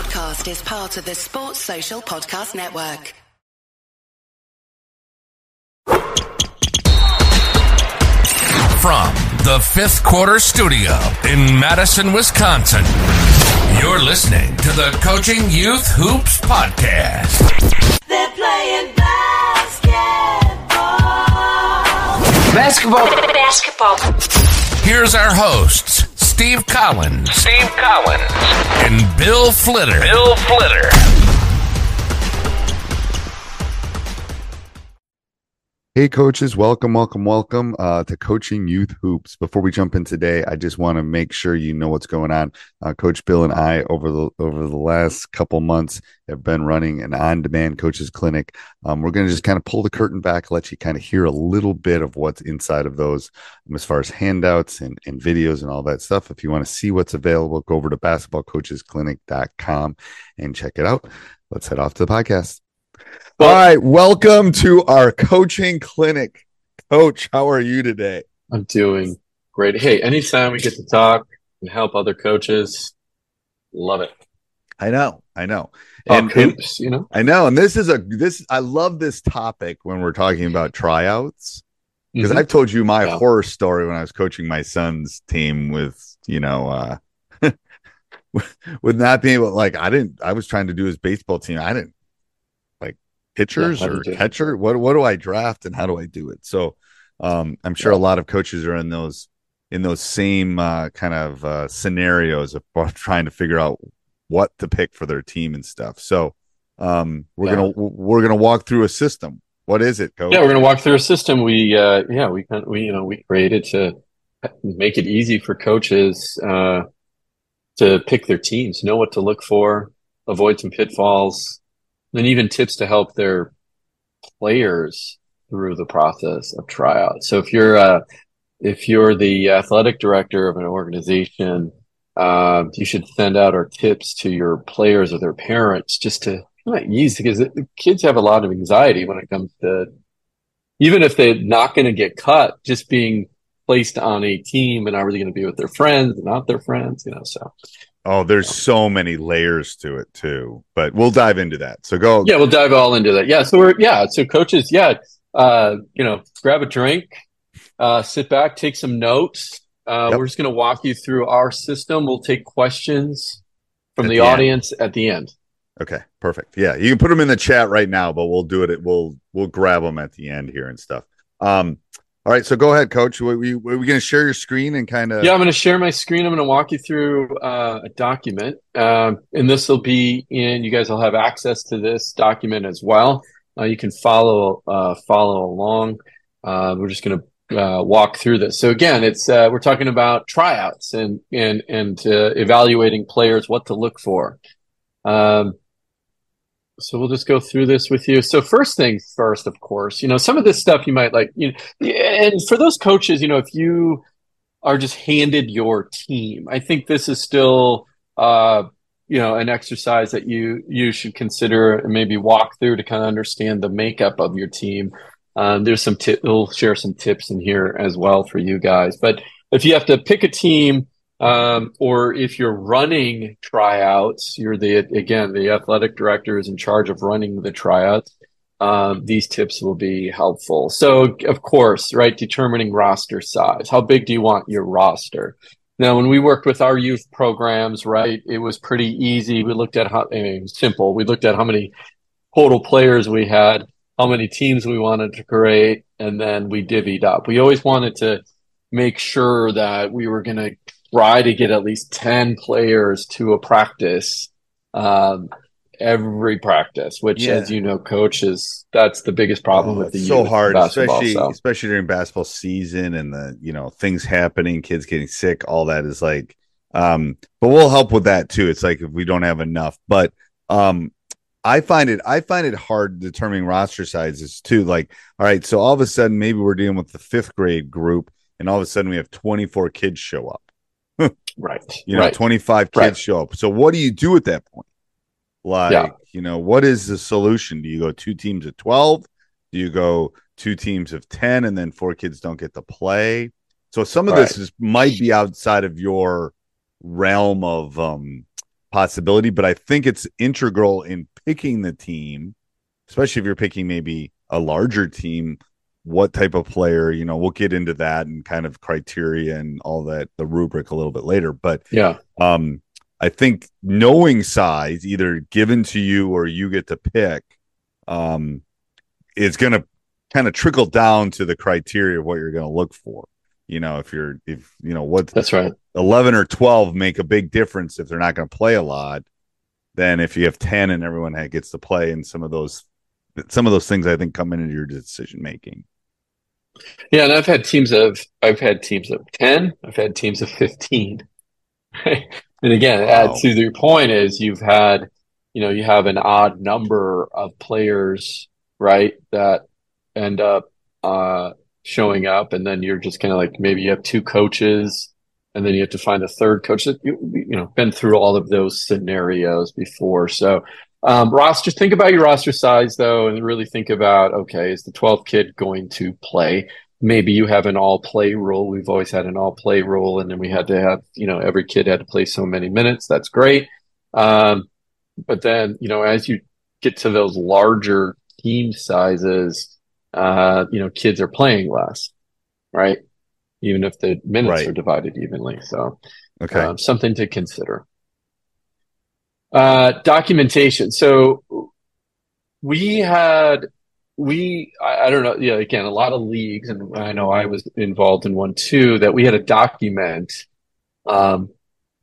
podcast is part of the Sports Social Podcast Network. From the fifth quarter studio in Madison, Wisconsin, you're listening to the Coaching Youth Hoops Podcast. They're playing basketball. Basketball. Basketball. Here's our hosts, Steve Collins, Steve Collins, and Bill Flitter. Bill Flitter. Hey, coaches, welcome, welcome, welcome uh, to Coaching Youth Hoops. Before we jump in today, I just want to make sure you know what's going on. Uh, Coach Bill and I, over the over the last couple months, have been running an on-demand coaches clinic. Um, we're going to just kind of pull the curtain back, let you kind of hear a little bit of what's inside of those, um, as far as handouts and, and videos and all that stuff. If you want to see what's available, go over to basketballcoachesclinic.com and check it out. Let's head off to the podcast. All right, welcome to our coaching clinic. Coach, how are you today? I'm doing great. Hey, anytime we get to talk and help other coaches, love it. I know, I know. And, hoops, you know? I know, and this is a this I love this topic when we're talking about tryouts because Mhm. I've told you my Yeah. horror story when I was coaching my son's team with you know uh with not being able like I didn't I was trying to do his baseball team I didn't pitchers how or catcher? What what do I draft and how do I do it? So um I'm sure a lot of coaches are in those in those same uh, kind of uh, scenarios of trying to figure out what to pick for their team and stuff. So um we're Yeah. gonna we're gonna walk through a system. What is it coach? Yeah, we're gonna walk through a system. We uh yeah, we kind we you know, we created to make it easy for coaches uh to pick their teams, know what to look for, avoid some pitfalls, and even tips to help their players through the process of tryout. So if you're uh if you're the athletic director of an organization, uh, you should send out our tips to your players or their parents just to of ease because the kids have a lot of anxiety when it comes to even if they're not going to get cut, just being placed on a team and are they going to be with their friends not their friends, you know? So Oh, there's so many layers to it too, but we'll dive into that. So go. yeah, we'll dive all into that. Yeah. So we're, yeah. So coaches, yeah, uh, you know, grab a drink, uh, sit back, take some notes. Uh, Yep. we're just going to walk you through our system. We'll take questions from At the, the audience at the end. Okay, perfect. Yeah, you can put them in the chat right now, but we'll do it. We'll we'll grab them at the end here and stuff. Um, all right. So go ahead, Coach. We we, we going to share your screen and kind of Yeah, I'm going to share my screen. I'm going to walk you through uh, a document, um, and this will be in. You guys will have access to this document as well. Uh, you can follow uh, follow along. Uh, we're just going to uh, walk through this. So again, it's uh, we're talking about tryouts and and and evaluating players, what to look for. Um, so we'll just go through this with you. So first things first, of course, you know some of this stuff you might like. You know, and for those coaches, you know, if you are just handed your team. I think this is still, uh, you know, an exercise that you you should consider and maybe walk through to kind of understand the makeup of your team. Um, there's some tip. We'll share some tips in here as well for you guys. But if you have to pick a team, um, or if you're running tryouts, you're the again the athletic director is in charge of running the tryouts um, these tips will be helpful. So, of course, right, determining roster size. How big do you want your roster? Now, when we worked with our youth programs, right, it was pretty easy. We looked at how, I mean, simple. We looked at how many total players we had, how many teams we wanted to create, and then we divvied up. We always wanted to make sure that we were going to try to get at least 10 players to a practice. Um, every practice, which, Yeah. as you know, coaches that's the biggest problem Oh, with the it's so hard, especially so. especially during basketball season and the you know things happening, kids getting sick, all that is like. Um, but we'll help with that too. It's like if we don't have enough, but um, I find it I find it hard determining roster sizes too. Like, all right, so all of a sudden maybe we're dealing with the fifth grade group, and all of a sudden we have twenty four kids show up. Right. You know, right. twenty five kids Right. show up. So what do you do at that point? Like, Yeah. you know, what is the solution? Do you go two teams of 12? Do you go two teams of 10 and then four kids don't get to play? So some of this is might be outside of your realm of um possibility, but I think it's integral in picking the team, especially if you're picking maybe a larger team. What type of player, you know, we'll get into that and kind of criteria and all that, the rubric a little bit later. But Yeah. um, I think knowing size, either given to you or you get to pick, um, is going to kind of trickle down to the criteria of what you're going to look for. You know, if you're, if you know what That's right. 11 or 12 make a big difference if they're not going to play a lot, then if you have 10 and everyone gets to play, and some of those, some of those things I think come into your decision making. Yeah, and I've had teams of I've had teams of ten. I've had teams of fifteen. and again, Wow. add to your point is you've had, you know, you have an odd number of players, right, that end up uh, showing up, and then you're just kind of like maybe you have two coaches, and then you have to find a third coach. That you, you know, been through all of those scenarios before, so. Um, roster, think about your roster size though, and really think about okay, is the 12th kid going to play? Maybe you have an all play rule. We've always had an all play rule, and then we had to have, you know, every kid had to play so many minutes. That's great. Um, but then, you know, as you get to those larger team sizes, uh, you know, kids are playing less, right? Even if the minutes Right. are divided evenly. So, Okay. um, something to consider. Uh, documentation. So we had, we, I, I don't know, yeah, again, a lot of leagues, and I know I was involved in one too, that we had to document um,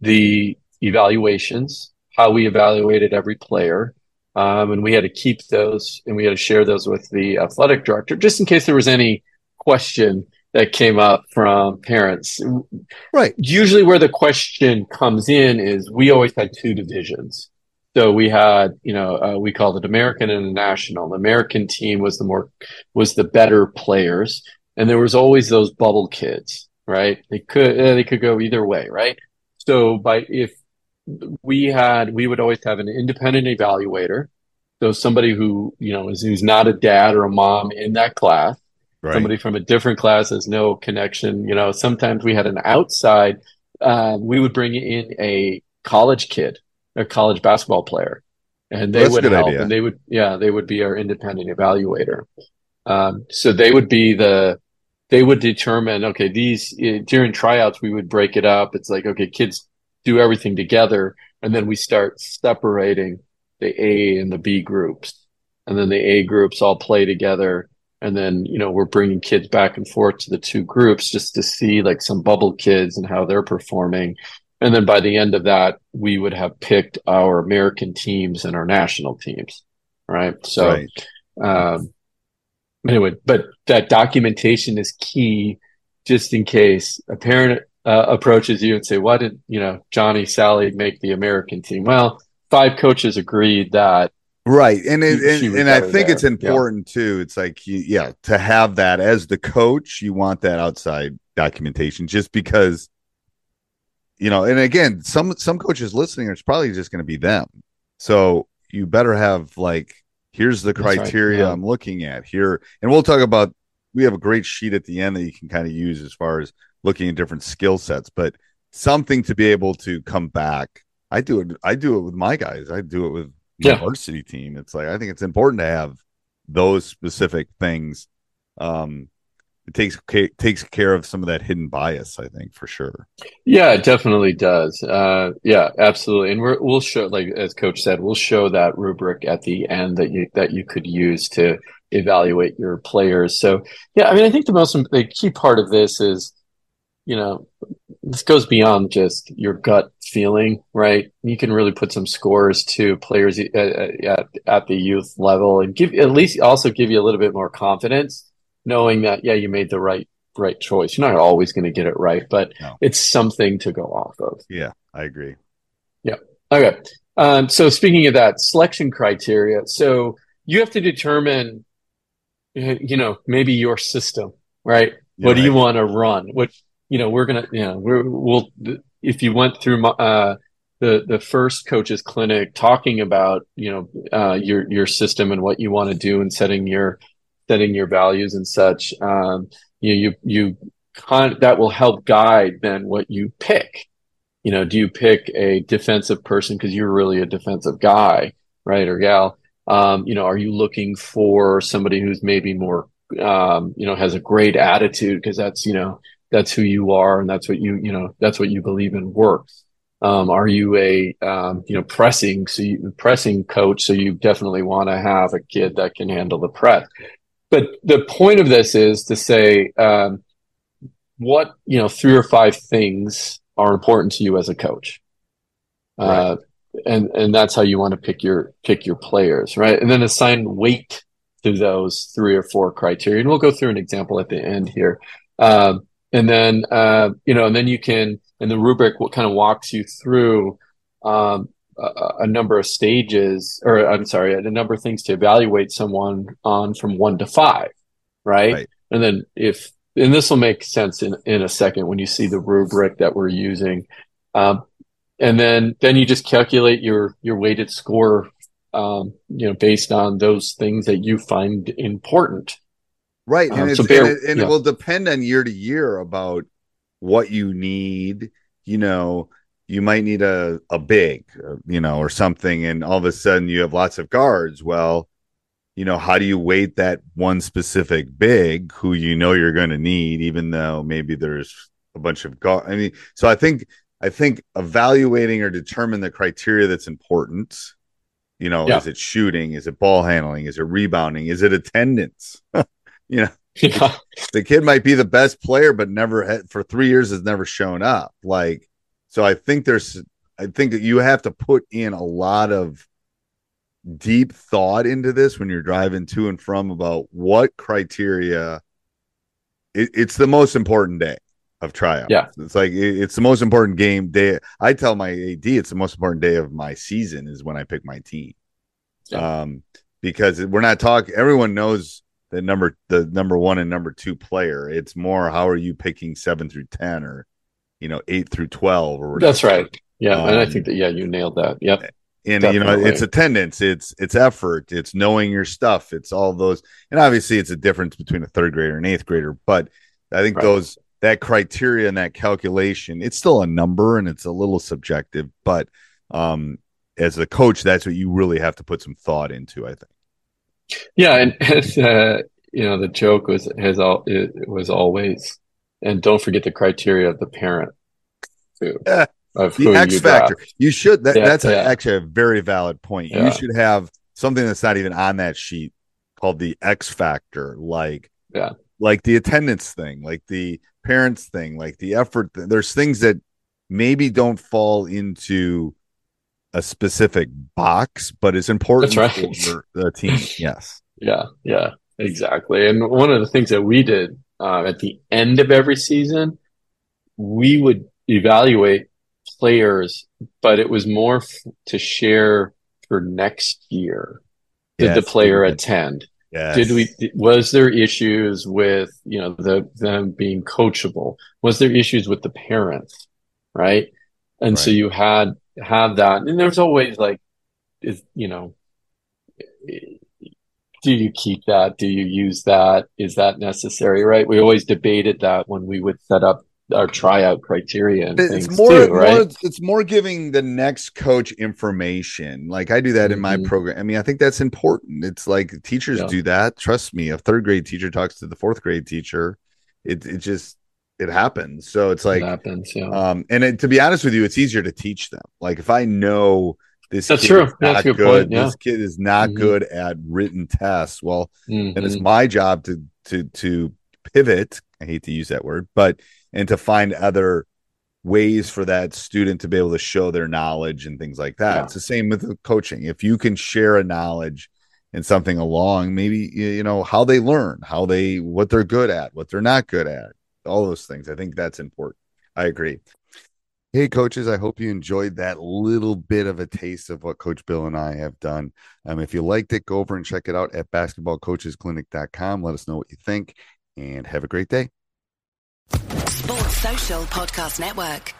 the evaluations, how we evaluated every player. Um, and we had to keep those and we had to share those with the athletic director just in case there was any question that came up from parents right. usually where the question comes in is we always had two divisions. So we had, you know, uh, we called it American and National. The American team was the more, was the better players. And there was always those bubble kids, right? They could, uh, they could go either way, right? So by, if we had, we would always have an independent evaluator. So somebody who, you know, is, who's not a dad or a mom in that class Right. somebody from a different class has no connection. You know, sometimes we had an outside, uh, we would bring in a college kid, a college basketball player, and they a would help. idea. And they would, yeah, they would be our independent evaluator. Um, so they would be the, they would determine, okay, these eh, during tryouts, we would break it up. It's like, okay, kids do everything together. And then we start separating the A and the B groups. And then the A groups all play together. And then, you know, we're bringing kids back and forth to the two groups just to see like some bubble kids and how they're performing. And then by the end of that, we would have picked our American teams and our national teams. Right. So, right. um, anyway, but that documentation is key just in case a parent uh, approaches you and say, why did, you know, Johnny, Sally make the American team? Well, five coaches agreed that Right. And it, She- she and, was and I think there. it's important too. It's like you, yeah, to have that as the coach, you want that outside documentation just because you know, and again, some some coaches listening it's probably just going to be them. So you better have like here's the That's right, criteria yeah. I'm looking at here. And we'll talk about we have a great sheet at the end that you can kind of use as far as looking at different skill sets, but something to be able to come back. I do it I do it with my guys. I do it with Yeah. varsity team. It's like I think it's important to have those specific things. Um, it takes takes care of some of that hidden bias. I think for sure. Yeah, it definitely does. Uh, yeah, absolutely. And we're, we'll show, like as Coach said, we'll show that rubric at the end that you that you could use to evaluate your players. So yeah, I mean, I think the most the key part of this is, you know, this goes beyond just your gut feeling, right? You can really put some scores to players at, at, at the youth level and give at least also give you a little bit more confidence, knowing that yeah, you made the right right choice. You're not always going to get it right, but No. it's something to go off of. Yeah, I agree. Yeah. Okay. Um, so speaking of that selection criteria, so you have to determine, you know, maybe your system, right? what do you want to run? What, you know, we're to, you know, we're, we'll, if you went through, my- uh, the, the first coaches clinic talking about, you know, uh, your, your system and what you want to do and setting your, setting your values and such, um, you, you, you, con- that will help guide then what you pick you know, do you pick a defensive person because you're really a defensive guy, right, or gal? Um, you know, are you looking for somebody who's maybe more, um, you know, has a great attitude because that's, you know, that's who you are and that's what you, you know, that's what you believe in works. Um, are you a, um, you know, pressing, so you, pressing coach? So you definitely want to have a kid that can handle the press. But the point of this is to say, um, what, you know, three or five things are important to you as a coach. Uh, and, and that's how you want to pick your, pick your players, right? And then assign weight to those three or four criteria. And we'll go through an example at the end here. Um, and then, uh, you know, and then you can, and the rubric what kind of walks you through, um, a, a number of stages, or I'm sorry, a number of things to evaluate someone on from one to five, right? Right. And then if, and this will make sense in, in a second when you see the rubric that we're using. Um, and then, then you just calculate your, your weighted score, um, you know, based on those things that you find important. Right. And, Um, it's, so bear- and, it, and yeah. it will depend on year to year about what you need. You know, you might need a, a big, you know, or something. And all of a sudden you have lots of guards. Well, you know, how do you weight that one specific big who you know you're going to need, even though maybe there's a bunch of guard? I mean, so I think, I think evaluating or determine the criteria that's important. You know, Yeah. is it shooting? Is it ball handling? Is it rebounding? Is it attendance? you know, Yeah. the kid might be the best player, but never had for three years has never shown up. Like, so I think there's, I think that you have to put in a lot of deep thought into this when you're driving to and from about what criteria. It, it's the most important day of tryout. Yeah. it's like it- it's the most important game day. I tell my AD it's the most important day of my season is when I pick my team. Yeah. Um, because we're not talking. Everyone knows the number the number one and number two player. It's more how are you picking seven through ten or you know eight through twelve or whatever. That's right. Yeah. and I Um, think that, yeah, you nailed that. Yep. And you know it's attendance, it's it's effort, it's knowing your stuff, it's all those. And obviously it's a difference between a third grader and eighth grader, but I think Right. those that criteria and that calculation, it's still a number and it's a little subjective, but um as a coach, that's what you really have to put some thought into, I think. Yeah, and, and uh, you know the joke was has all it was always, and don't forget the criteria of the parent too Yeah. of the X you factor. draft. You should. That, Yeah, that's a, actually a very valid point. You should have something that's not even on that sheet called the X factor, like Yeah. like the attendance thing, like the parents thing, like the effort. Th- There's things that maybe don't fall into a specific box, but it's important right. for the team. Yes. Yeah, yeah, exactly. And one of the things that we did uh, at the end of every season, we would evaluate players, but it was more f to share for next year. Did the Yes. player attend? Yes. Did we, was there issues with, you know, the, them being coachable? Was there issues with the parents? Right. And so you had, had that. And there's always like, is, you know, do you keep that? Do you use that? Is that necessary? Right. We always debated that when we would set up our tryout criteria and it's things more, too, right? more it's more giving the next coach information like i do that in my Mhm. program i mean i think that's important it's like teachers Yeah. do that trust me a third grade teacher talks to the fourth grade teacher it, it just it happens so it's like it happens. Yeah. um and it, to be honest with you it's easier to teach them like if i know this That's kid true. is That's not a good point, yeah. this kid is not Mhm. good at written tests well then it's Mhm. my job to to to pivot i hate to use that word but and to find other ways for that student to be able to show their knowledge and things like that Yeah. it's the same with the coaching if you can share a knowledge and something along maybe you know how they learn how they what they're good at what they're not good at all those things i think that's important i agree Hey, coaches, I hope you enjoyed that little bit of a taste of what Coach Bill and I have done. Um, if you liked it, go over and check it out at basketballcoachesclinic.com. Let us know what you think and have a great day. Sports Social Podcast Network.